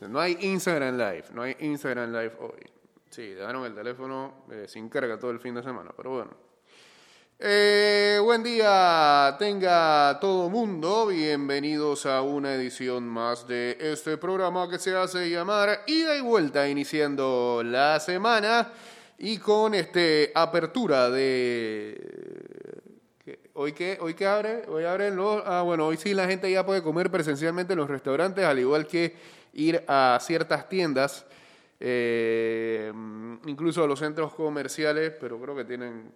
No hay Instagram Live, no hay Instagram Live hoy. Sí, dejaron el teléfono eh, sin carga todo el fin de semana, pero bueno. Eh, buen día, tenga todo mundo. Bienvenidos a una edición más de este programa que se hace llamar Ida y Vuelta, iniciando la semana y con este apertura de hoy que hoy que abre, hoy abren los ah bueno, hoy sí la gente ya puede comer presencialmente en los restaurantes al igual que ir a ciertas tiendas eh, incluso a los centros comerciales, pero creo que tienen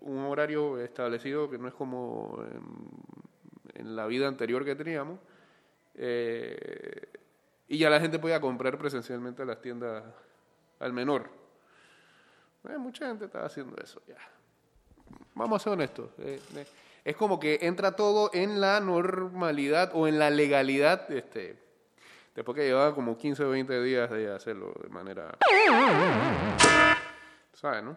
un horario establecido que no es como en, la vida anterior que teníamos. Eh, y ya la gente podía comprar presencialmente a las tiendas al menor. Eh, mucha gente estaba haciendo eso ya. Vamos a ser honestos. es como que entra todo en la normalidad o en la legalidad este, Después que llevaba como 15 o 20 días de hacerlo de manera... ¿Sabes, no?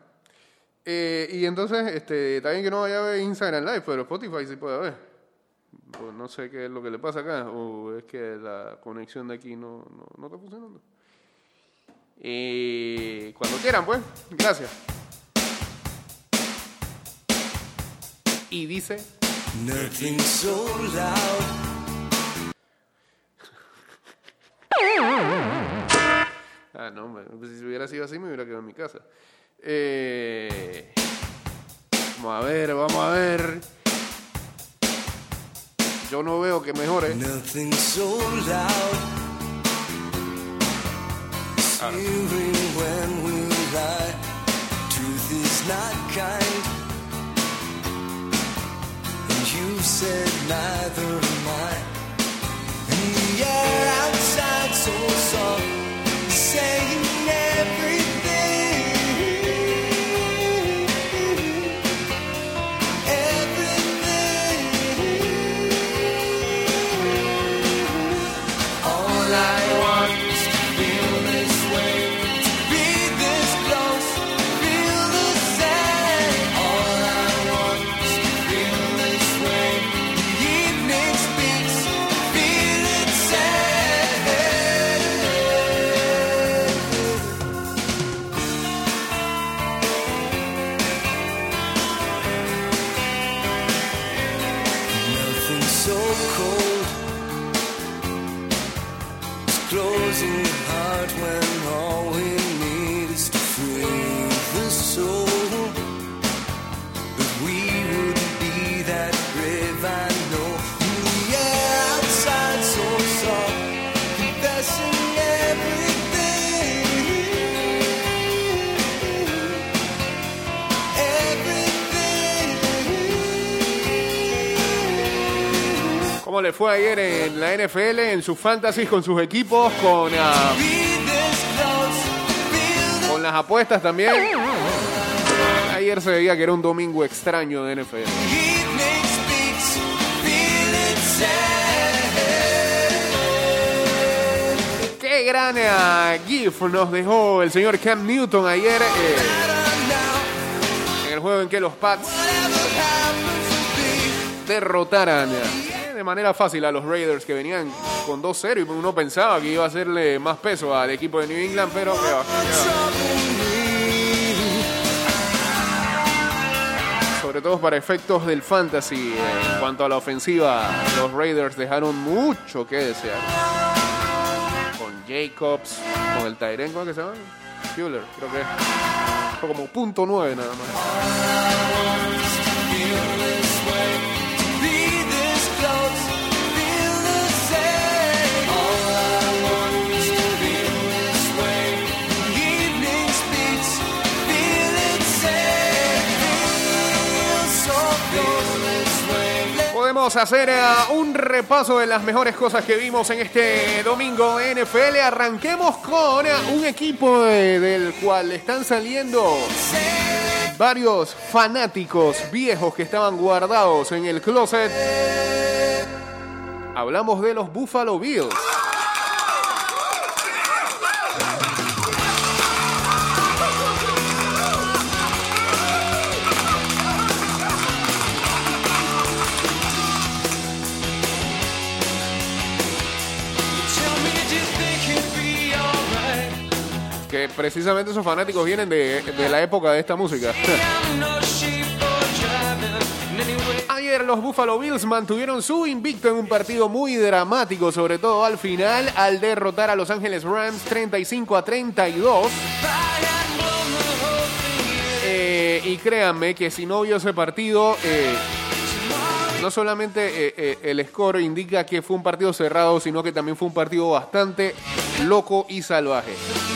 Eh, y entonces, este, está bien que no vaya a ver Instagram Live, pero Spotify sí puede ver. Pues no sé qué es lo que le pasa acá, o es que la conexión de aquí no, no, no está funcionando. Y cuando quieran, pues, gracias. Y dice... Nothing so loud. Ah, no, pues si hubiera sido así me hubiera quedado en mi casa. Eh, vamos a ver, vamos a ver. Yo no veo que mejore. Nothing so loud. Ah. Said neither closing the heart when all we le fue ayer en la NFL, en sus fantasies con sus equipos, con, ah, con las apuestas también. Ayer se veía que era un domingo extraño de NFL. Qué gran uh, GIF nos dejó el señor Cam Newton ayer eh, en el juego en que los Pats derrotaran de manera fácil a los Raiders que venían con 2-0 y uno pensaba que iba a hacerle más peso al equipo de New England, pero Sobre todo para efectos del fantasy, en cuanto a la ofensiva, los Raiders dejaron mucho que desear. Con Jacobs, con el Tyren, ¿cómo que se llama? Fuller, creo que fue como punto nueve nada más. Podemos hacer eh, un repaso de las mejores cosas que vimos en este domingo NFL. Arranquemos con eh, un equipo del cual están saliendo varios fanáticos viejos que estaban guardados en el closet. Hablamos de los Buffalo Bills. Precisamente esos fanáticos vienen de, de la época de esta música. Ayer los Buffalo Bills mantuvieron su invicto en un partido muy dramático, sobre todo al final, al derrotar a Los Ángeles Rams 35 a 32. Eh, y créanme que si no vio ese partido, eh, no solamente eh, eh, el score indica que fue un partido cerrado, sino que también fue un partido bastante loco y salvaje.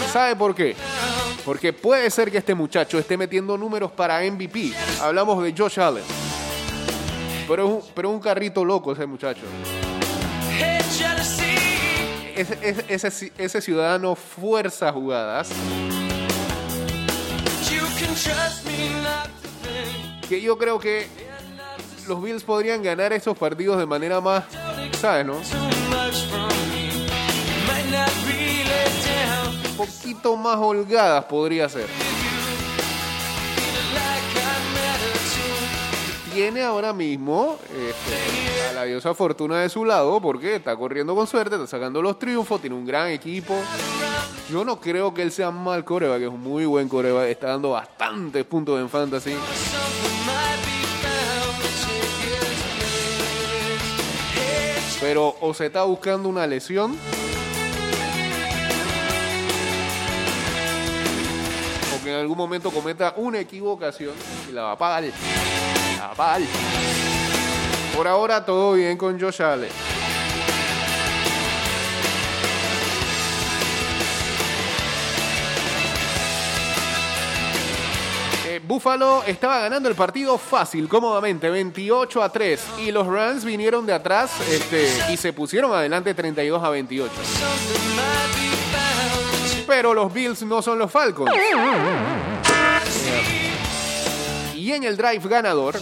¿Sabe por qué? Porque puede ser que este muchacho esté metiendo números para MVP. Hablamos de Josh Allen. Pero es un, pero un carrito loco ese muchacho. Ese, ese, ese, ese ciudadano fuerza jugadas. Que yo creo que los Bills podrían ganar esos partidos de manera más, ¿sabes, no? Un poquito más holgadas podría ser. Tiene ahora mismo este, a la diosa Fortuna de su lado porque está corriendo con suerte, está sacando los triunfos, tiene un gran equipo. Yo no creo que él sea mal coreba, que es un muy buen coreba, está dando bastantes puntos en fantasy. Pero o se está buscando una lesión. O que en algún momento cometa una equivocación y la va a pagar. La va a pagar. Por ahora todo bien con Josh Allen. Buffalo estaba ganando el partido fácil, cómodamente, 28 a 3. Y los Rams vinieron de atrás este, y se pusieron adelante 32 a 28. Pero los Bills no son los Falcons. Y en el drive ganador,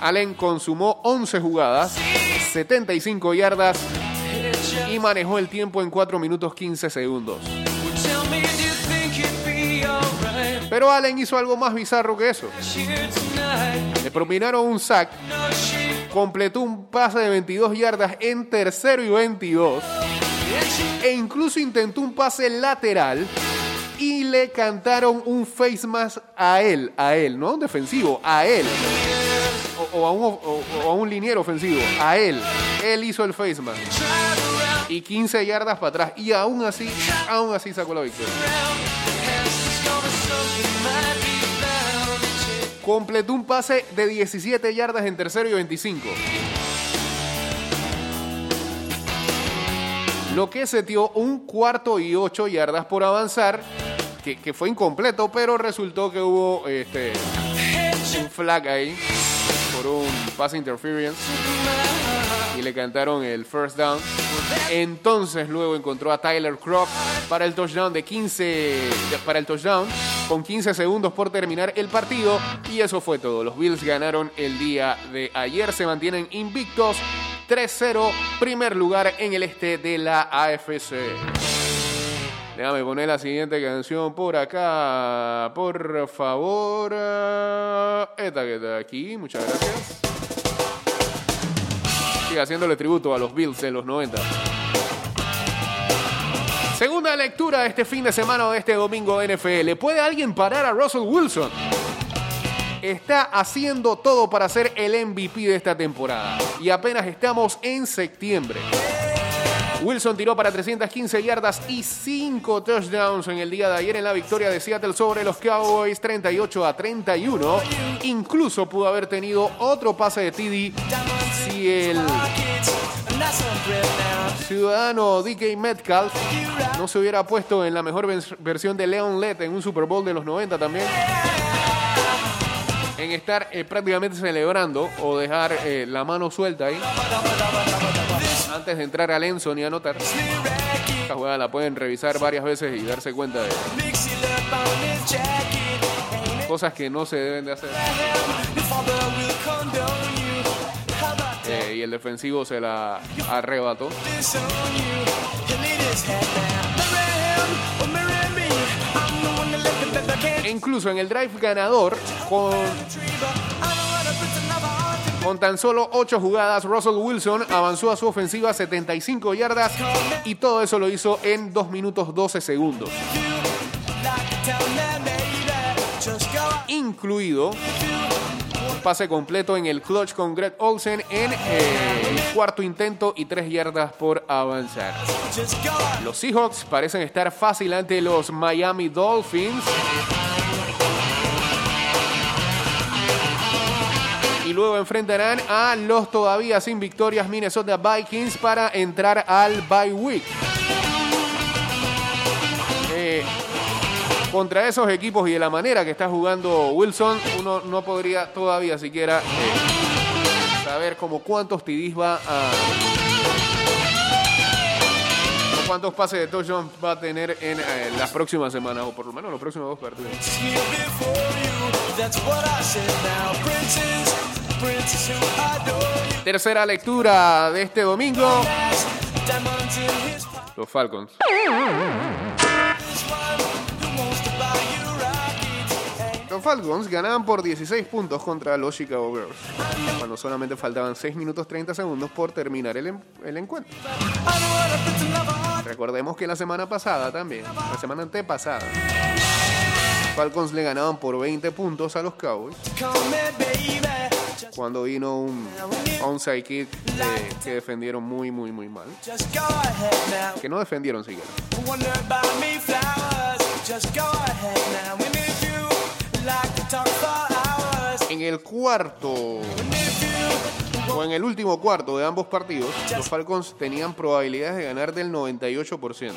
Allen consumó 11 jugadas, 75 yardas y manejó el tiempo en 4 minutos 15 segundos. Pero Allen hizo algo más bizarro que eso. Le propinaron un sack, completó un pase de 22 yardas en tercero y 22, e incluso intentó un pase lateral y le cantaron un face mask a él, a él, no defensivo, a él. O, a un, o a un liniero ofensivo, a él. Él hizo el face mask. Y 15 yardas para atrás. Y aún así, aún así sacó la victoria. Completó un pase de 17 yardas en tercero y 25. Lo que setió un cuarto y 8 yardas por avanzar, que, que fue incompleto, pero resultó que hubo este, un flag ahí por un pass interference y le cantaron el first down. Entonces luego encontró a Tyler Croft para el touchdown de 15 para el touchdown con 15 segundos por terminar el partido y eso fue todo. Los Bills ganaron el día de ayer, se mantienen invictos 3-0, primer lugar en el este de la AFC. Déjame poner la siguiente canción por acá, por favor. Esta que está aquí, muchas gracias. Sigue haciéndole tributo a los Bills en los 90. Segunda lectura de este fin de semana o de este domingo NFL. ¿Puede alguien parar a Russell Wilson? Está haciendo todo para ser el MVP de esta temporada. Y apenas estamos en septiembre. Wilson tiró para 315 yardas y 5 touchdowns en el día de ayer en la victoria de Seattle sobre los Cowboys 38 a 31. Incluso pudo haber tenido otro pase de TD el ciudadano DK Metcalf no se hubiera puesto en la mejor vers- versión de Leon Lett en un Super Bowl de los 90 también. En estar eh, prácticamente celebrando o dejar eh, la mano suelta ahí antes de entrar al Enson y anotar. Esta jugada la pueden revisar varias veces y darse cuenta de cosas que no se deben de hacer. El defensivo se la arrebató. Incluso en el drive ganador, con Con tan solo 8 jugadas, Russell Wilson avanzó a su ofensiva 75 yardas y todo eso lo hizo en 2 minutos 12 segundos. Incluido un pase completo en el clutch con Greg Olsen en eh, el cuarto intento y 3 yardas por avanzar. Los Seahawks parecen estar fácil ante los Miami Dolphins. y luego enfrentarán a los todavía sin victorias Minnesota Vikings para entrar al bye week. Eh, contra esos equipos y de la manera que está jugando Wilson, uno no podría todavía siquiera eh, saber como cuántos TDs va a cuántos pases de touchdown va a tener en eh, las próximas semanas o por lo menos los próximos dos partidos. Tercera lectura de este domingo. Los Falcons. Falcons ganaban por 16 puntos contra los Chicago Bears, cuando solamente faltaban 6 minutos 30 segundos por terminar el, el encuentro. Recordemos que la semana pasada también, la semana antepasada, Falcons le ganaban por 20 puntos a los Cowboys cuando vino un onside kick que defendieron muy, muy, muy mal. Que no defendieron siquiera. En el cuarto o en el último cuarto de ambos partidos, los Falcons tenían probabilidades de ganar del 98%.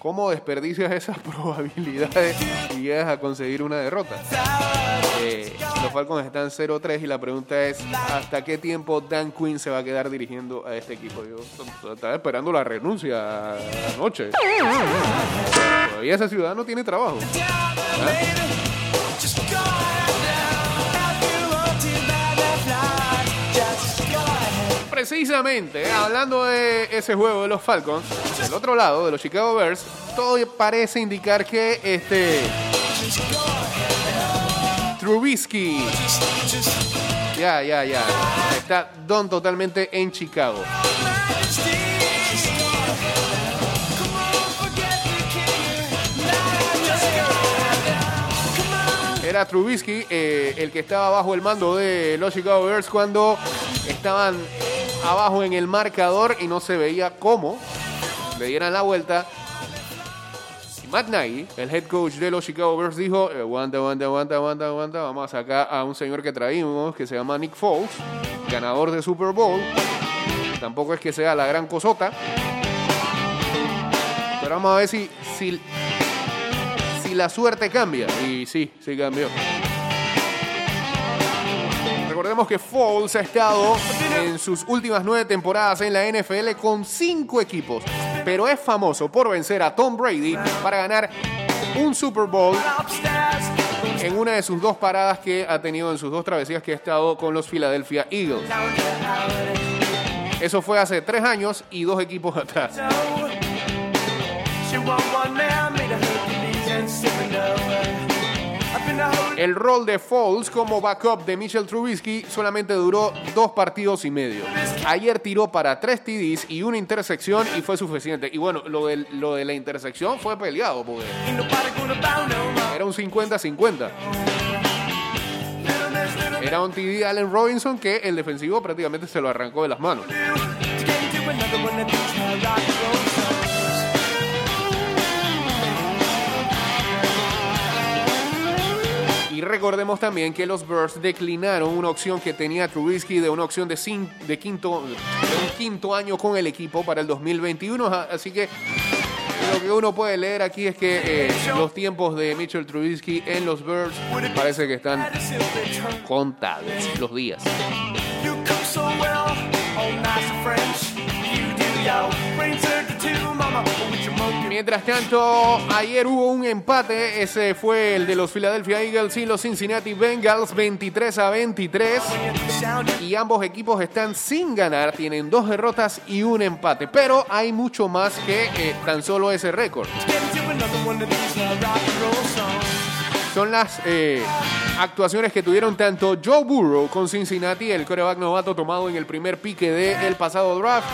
¿Cómo desperdicias esas probabilidades y llegas a conseguir una derrota? Eh, los Falcons están 0-3 y la pregunta es ¿hasta qué tiempo Dan Quinn se va a quedar dirigiendo a este equipo? Yo estaba esperando la renuncia anoche. Todavía esa ciudad no tiene trabajo. Precisamente, eh, hablando de ese juego de los Falcons, del otro lado, de los Chicago Bears, todo parece indicar que este Trubisky ya, ya, ya está don totalmente en Chicago. Era Trubisky eh, el que estaba bajo el mando de los Chicago Bears cuando estaban abajo en el marcador y no se veía cómo le dieran la vuelta. Matt Nagy, el head coach de los Chicago Bears, dijo, "Eh, aguanta, aguanta, aguanta, aguanta, aguanta, vamos a sacar a un señor que traímos que se llama Nick Foles, ganador de Super Bowl. Tampoco es que sea la gran cosota. Pero vamos a ver si, si, si la suerte cambia. Y sí, sí cambió. Recordemos que Foles ha estado en sus últimas nueve temporadas en la NFL con cinco equipos, pero es famoso por vencer a Tom Brady para ganar un Super Bowl en una de sus dos paradas que ha tenido en sus dos travesías que ha estado con los Philadelphia Eagles. Eso fue hace tres años y dos equipos atrás. El rol de Foles como backup de Mitchell Trubisky solamente duró dos partidos y medio. Ayer tiró para tres TDs y una intersección y fue suficiente. Y bueno, lo de, lo de la intersección fue peleado porque era un 50-50. Era un TD de Allen Robinson que el defensivo prácticamente se lo arrancó de las manos. Recordemos también que los Bears declinaron una opción que tenía Trubisky de una opción de, cin- de quinto, de un quinto año con el equipo para el 2021. a- Así que lo que uno puede leer aquí es que eh, los tiempos de Mitchell Trubisky en los Bears parece que están contados los días. Mientras tanto, ayer hubo un empate, ese fue el de los Philadelphia Eagles y los Cincinnati Bengals, 23 a 23. sound. Y ambos equipos están sin ganar, tienen dos derrotas y un empate. Pero hay mucho más que eh, tan solo ese récord. Son las eh, actuaciones que tuvieron tanto Joe Burrow con Cincinnati, el coreback novato tomado en el primer pique del pasado draft,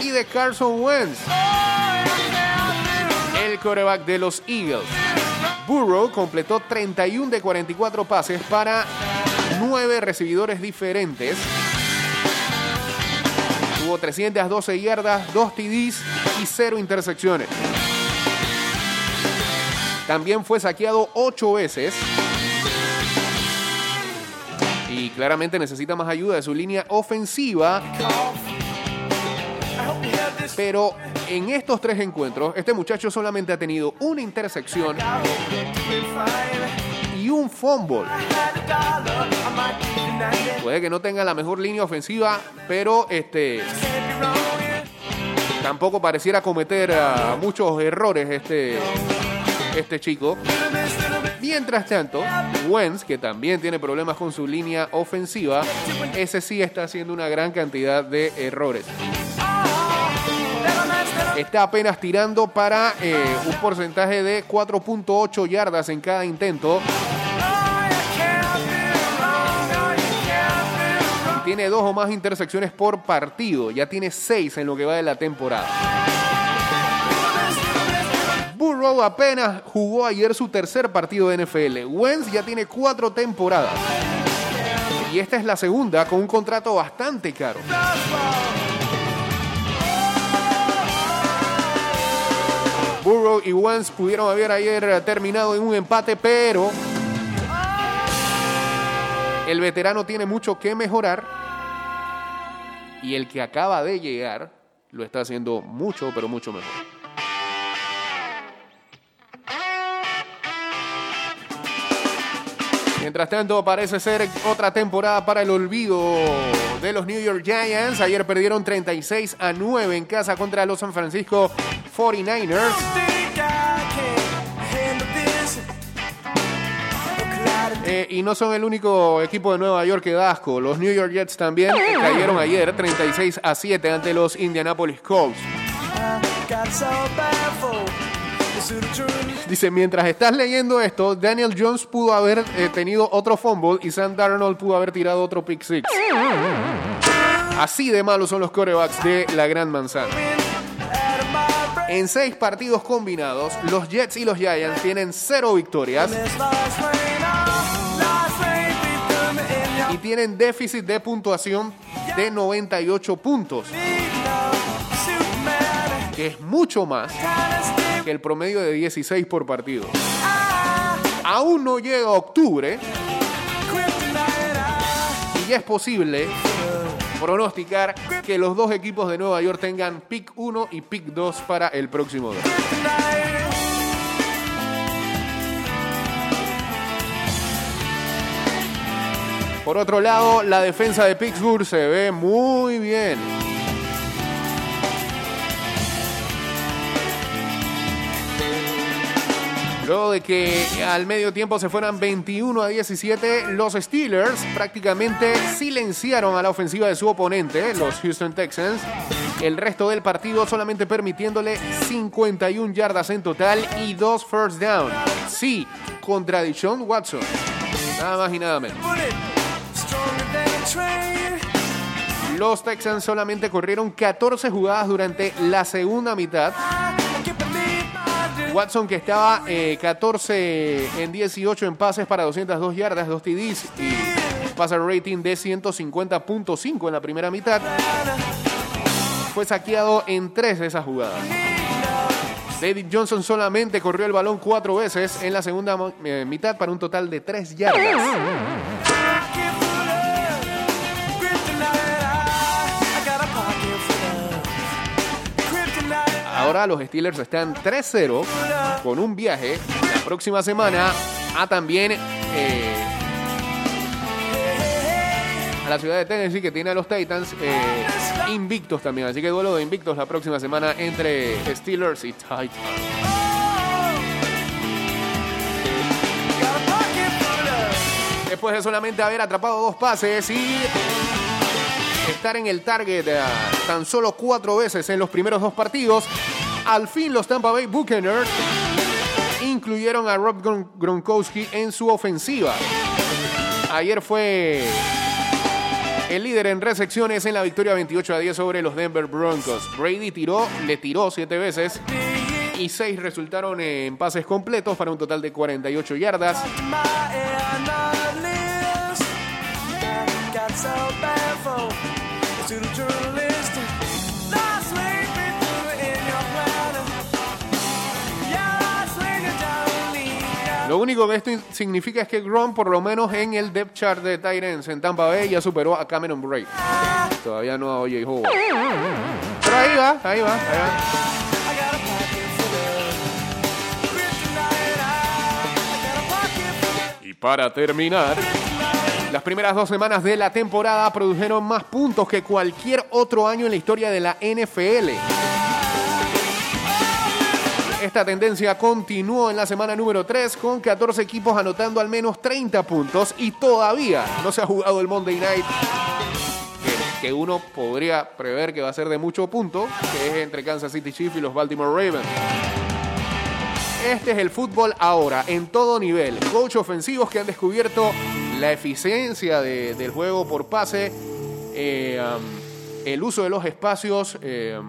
y de Carson Wentz, el de los Eagles. Burrow completó 31 de 44 pases para 9 recibidores diferentes. Tuvo 312 yardas, 2 TDs y 0 intersecciones. También fue saqueado 8 veces. Y claramente necesita más ayuda de su línea ofensiva. Pero en estos tres encuentros, este muchacho solamente ha tenido una intersección y un fumble. Puede que no tenga la mejor línea ofensiva, pero este tampoco pareciera cometer ah, muchos errores este, este chico. Mientras tanto, Wentz, que también tiene problemas con su línea ofensiva, ese sí está haciendo una gran cantidad de errores. Está apenas tirando para eh, un porcentaje de 4.8 yardas en cada intento. Y tiene dos o más intersecciones por partido. Ya tiene seis en lo que va de la temporada. Burrow apenas jugó ayer su tercer partido de NFL. Wentz ya tiene cuatro temporadas. Y esta es la segunda con un contrato bastante caro. Burrow y Wentz pudieron haber ayer terminado en un empate, pero el veterano tiene mucho que mejorar y el que acaba de llegar lo está haciendo mucho, pero mucho mejor. Mientras tanto, parece ser otra temporada para el olvido de los New York Giants. Ayer perdieron 36 a 9 en casa contra los San Francisco 49ers. Eh, y no son el único equipo de Nueva York que da asco. Los New York Jets también cayeron ayer 36 a 7 ante los Indianapolis Colts. Dice, mientras estás leyendo esto, Daniel Jones pudo haber eh, tenido otro fumble y Sam Darnold pudo haber tirado otro pick six. Así de malos son los corebacks de la Gran Manzana. En seis partidos combinados, los Jets y los Giants tienen cero victorias y tienen déficit de puntuación de 98 puntos, que es mucho más el promedio de 16 por partido. Aún no llega octubre y ya es posible pronosticar que los dos equipos de Nueva York tengan pick 1 y pick 2 para el próximo draft. Por otro lado, la defensa de Pittsburgh se ve muy bien. Luego de que al medio tiempo se fueran 21 a 17, los Steelers prácticamente silenciaron a la ofensiva de su oponente, los Houston Texans. El resto del partido solamente permitiéndole 51 yardas en total y dos first down. Sí, contra Deshaun Watson. Nada más y nada menos. Los Texans solamente corrieron 14 jugadas durante la segunda mitad. Watson que estaba eh, 14 en 18 en pases para 202 yardas, 2 TDs y passer rating de 150.5 en la primera mitad. Fue saqueado en tres de esas jugadas. David Johnson solamente corrió el balón cuatro veces en la segunda eh, mitad para un total de 3 yardas. Ahora los Steelers están 3-0 con un viaje la próxima semana a también eh, a la ciudad de Tennessee que tiene a los Titans eh, invictos también. Así que duelo de invictos la próxima semana entre Steelers y Titans. Después de solamente haber atrapado dos pases y estar en el target eh, tan solo cuatro veces en los primeros dos partidos, al fin los Tampa Bay Buccaneers incluyeron a Rob Gron- Gronkowski en su ofensiva. Ayer fue el líder en recepciones en la victoria 28 a 10 sobre los Denver Broncos. Brady tiró, le tiró siete veces y seis resultaron en pases completos para un total de 48 yardas. Lo único que esto significa es que Gronk, por lo menos en el depth chart de Tyrants en Tampa Bay, ya superó a Cameron Braid. Todavía no a O.J. Howard. Pero ahí va, ahí va, ahí va. Y para terminar, las primeras dos semanas de la temporada produjeron más puntos que cualquier otro año en la historia de la NFL. Esta tendencia continuó en la semana número 3 con 14 equipos anotando al menos 30 puntos y todavía no se ha jugado el Monday Night que, uno podría prever que va a ser de mucho punto, que es entre Kansas City Chiefs y los Baltimore Ravens. Este es el fútbol ahora, en todo nivel. Coach ofensivos que han descubierto la eficiencia de- del juego por pase, eh, um, el uso de los espacios, eh,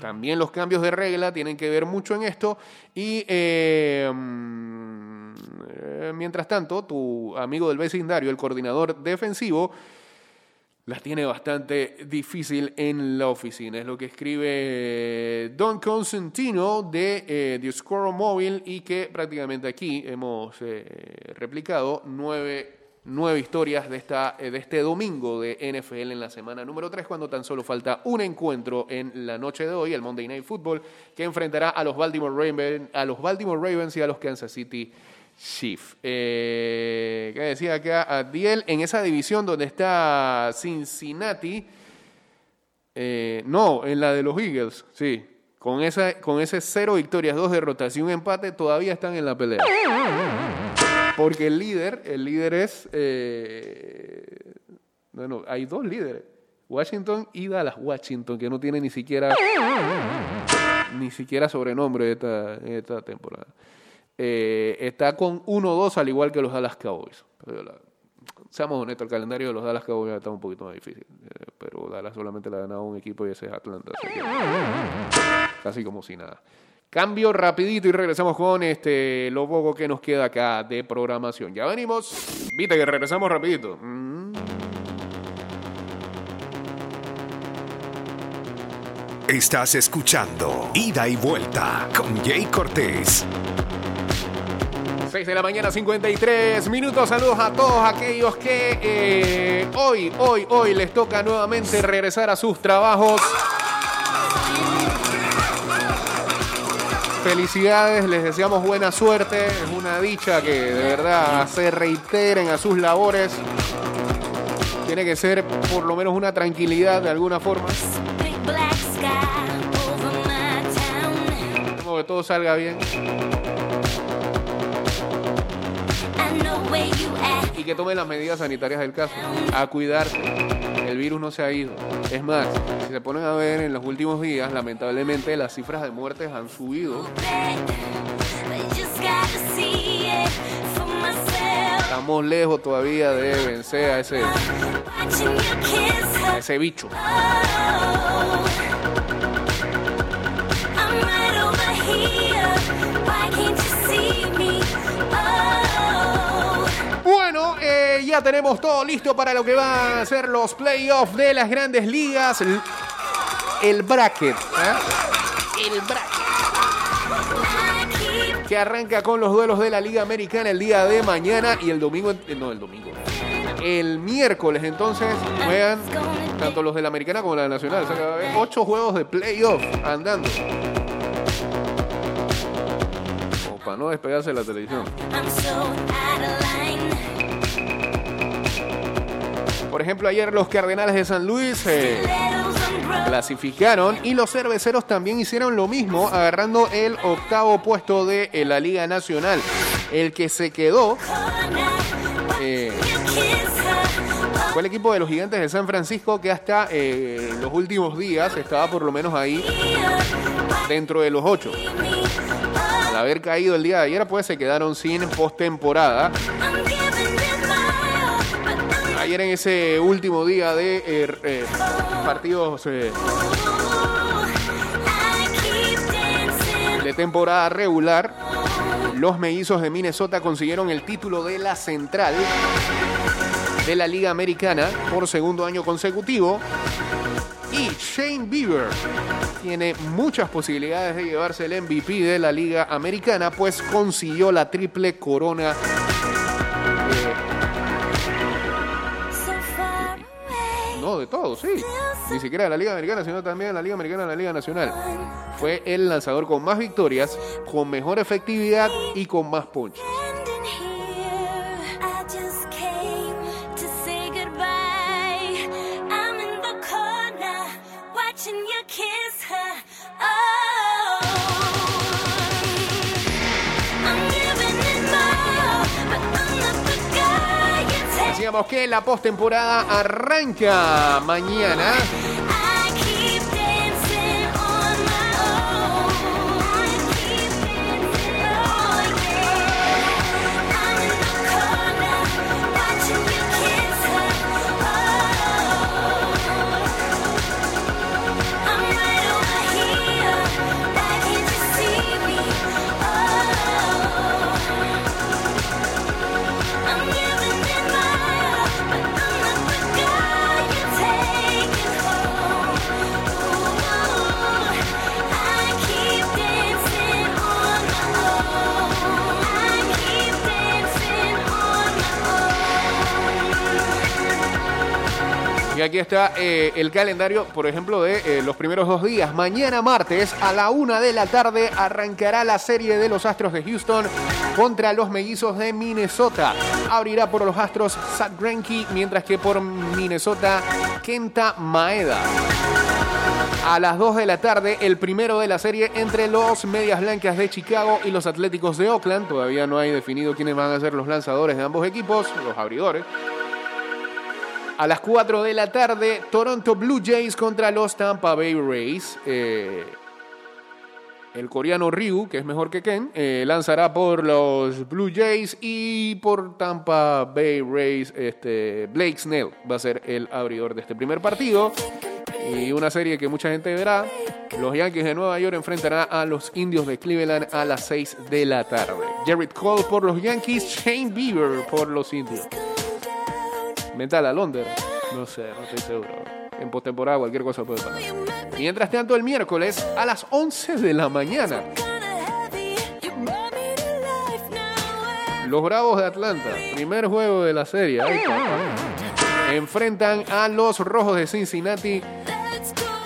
también los cambios de regla tienen que ver mucho en esto. Y eh, um, eh, mientras tanto, tu amigo del vecindario, el coordinador defensivo, las tiene bastante difícil en la oficina. Es lo que escribe Don Constantino de eh, The Score Mobile y que prácticamente aquí hemos eh, replicado nueve, nueve historias de, esta, eh, de este domingo de NFL en la semana número 3, cuando tan solo falta un encuentro en la noche de hoy, el Monday Night Football, que enfrentará a los Baltimore Ravens, a los Baltimore Ravens y a los Kansas City Chiefs. Eh, ¿Qué decía acá? Adiel, en esa división donde está Cincinnati, eh, no, en la de los Eagles, sí. Con, esa, con ese cero victorias, dos derrotas y un empate, todavía están en la pelea. Porque el líder, el líder es, eh, bueno, hay dos líderes, Washington y Dallas Washington, que no tiene ni siquiera, ni siquiera sobrenombre esta, esta temporada. Eh, está con 1-2 al igual que los Dallas Cowboys. Seamos honestos, el calendario de los Dallas Cowboys está un poquito más difícil. Eh, pero Dallas solamente le ha ganado un equipo y ese es Atlanta. que casi como si nada. Cambio rapidito y regresamos con este lo poco que nos queda acá de programación. Ya venimos. Viste que regresamos rapidito. Mm. Estás escuchando Ida y Vuelta con Jay Cortés. 6 de la mañana, 53 minutos. Saludos a todos aquellos que eh, hoy, hoy, hoy les toca nuevamente regresar a sus trabajos. Felicidades, les deseamos buena suerte. Es una dicha que de verdad se reiteren a sus labores. Tiene que ser por lo menos una tranquilidad de alguna forma. Como que todo salga bien y que tomen las medidas sanitarias del caso. A cuidarse. Virus no se ha ido. Es más, si se ponen a ver en los últimos días, lamentablemente las cifras de muertes han subido. Estamos lejos todavía de vencer a ese, a ese bicho. Ya tenemos todo listo para lo que van a ser los playoffs de las grandes ligas. El, el bracket. ¿eh? El bracket. Que arranca con los duelos de la Liga Americana el día de mañana y el domingo. No, el domingo. El miércoles entonces juegan tanto los de la Americana como la de la Nacional. O sea que va a haber ocho juegos de playoff andando. Para no despegarse de la televisión. Por ejemplo, ayer los Cardenales de San Luis eh, clasificaron y los cerveceros también hicieron lo mismo, agarrando el octavo puesto de eh, la Liga Nacional. El que se quedó eh, fue el equipo de los Gigantes de San Francisco que hasta los últimos días estaba por lo menos ahí dentro de los ocho. A haber caído el día de ayer, pues se quedaron sin postemporada. En ese último día de eh, eh, partidos eh, de temporada regular, los mellizos de Minnesota consiguieron el título de la central de la Liga Americana por segundo año consecutivo. Y Shane Bieber tiene muchas posibilidades de llevarse el MVP de la Liga Americana, pues consiguió la triple corona. De todo, sí. Ni siquiera de la Liga Americana, sino también de la Liga Americana y la Liga Nacional. Fue el lanzador con más victorias, con mejor efectividad y con más punch. Standing Decíamos que la postemporada arranca mañana. Y aquí está eh, el calendario, por ejemplo, de eh, los primeros dos días. Mañana martes a la una de la tarde arrancará la serie de los Astros de Houston contra los Mellizos de Minnesota. Abrirá por los Astros Zach Greinke, mientras que por Minnesota Kenta Maeda. A las 2 de la tarde, el primero de la serie entre los Medias Blancas de Chicago y los Atléticos de Oakland. Todavía no hay definido quiénes van a ser los lanzadores de ambos equipos, los abridores. A las 4 de la tarde, Toronto Blue Jays contra los Tampa Bay Rays. Eh, el coreano Ryu, que es mejor que Ken, eh, lanzará por los Blue Jays y por Tampa Bay Rays, este, Blake Snell va a ser el abridor de este primer partido. Y una serie que mucha gente verá. Los Yankees de Nueva York enfrentarán a los Indios de Cleveland a las 6 de la tarde. Jared Cole por los Yankees, Shane Bieber por los Indios. Mental a Londres. No sé, no estoy seguro. En postemporada cualquier cosa puede pasar. Mientras tanto, el miércoles a las 11 de la mañana, los Bravos de Atlanta, primer juego de la serie, enfrentan a los Rojos de Cincinnati.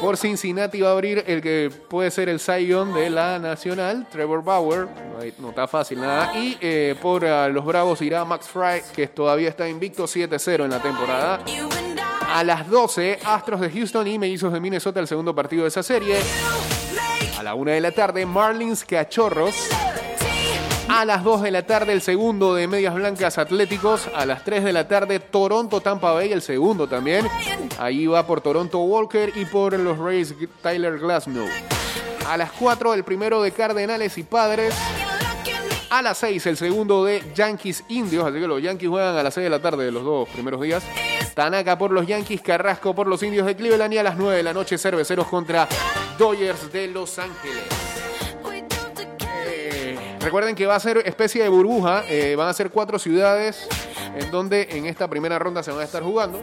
Por Cincinnati va a abrir el que puede ser el Zion de la Nacional, Trevor Bauer. No, está fácil nada. Y eh, por ah, los Bravos irá Max Fry, que todavía está invicto 7-0 en la temporada. A las 12, Astros de Houston y Mellizos de Minnesota, el segundo partido de esa serie. A la 1 de la tarde, Marlins Cachorros. A las 2 de la tarde, el segundo de Medias Blancas Atléticos. A las 3 de la tarde, Toronto Tampa Bay, el segundo también. Ahí va por Toronto Walker y por los Rays Tyler Glasnow. A las 4, el primero de Cardenales y Padres. A las 6, el segundo de Yankees Indios. Así que los Yankees juegan a las 6 de la tarde de los dos primeros días. Tanaka por los Yankees, Carrasco por los Indios de Cleveland. Y a las 9 de la noche, Cerveceros contra Dodgers de Los Ángeles. Recuerden que va a ser especie de burbuja. eh, van a ser cuatro ciudades en donde en esta primera ronda se van a estar jugando.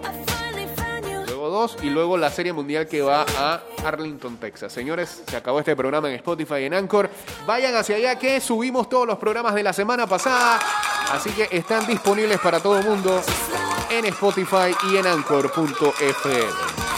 Luego dos y luego la Serie Mundial que va a Arlington, Texas. Señores, se acabó este programa en Spotify y en Anchor. Vayan hacia allá que subimos todos los programas de la semana pasada. Así que están disponibles para todo el mundo en Spotify y en Anchor.fm.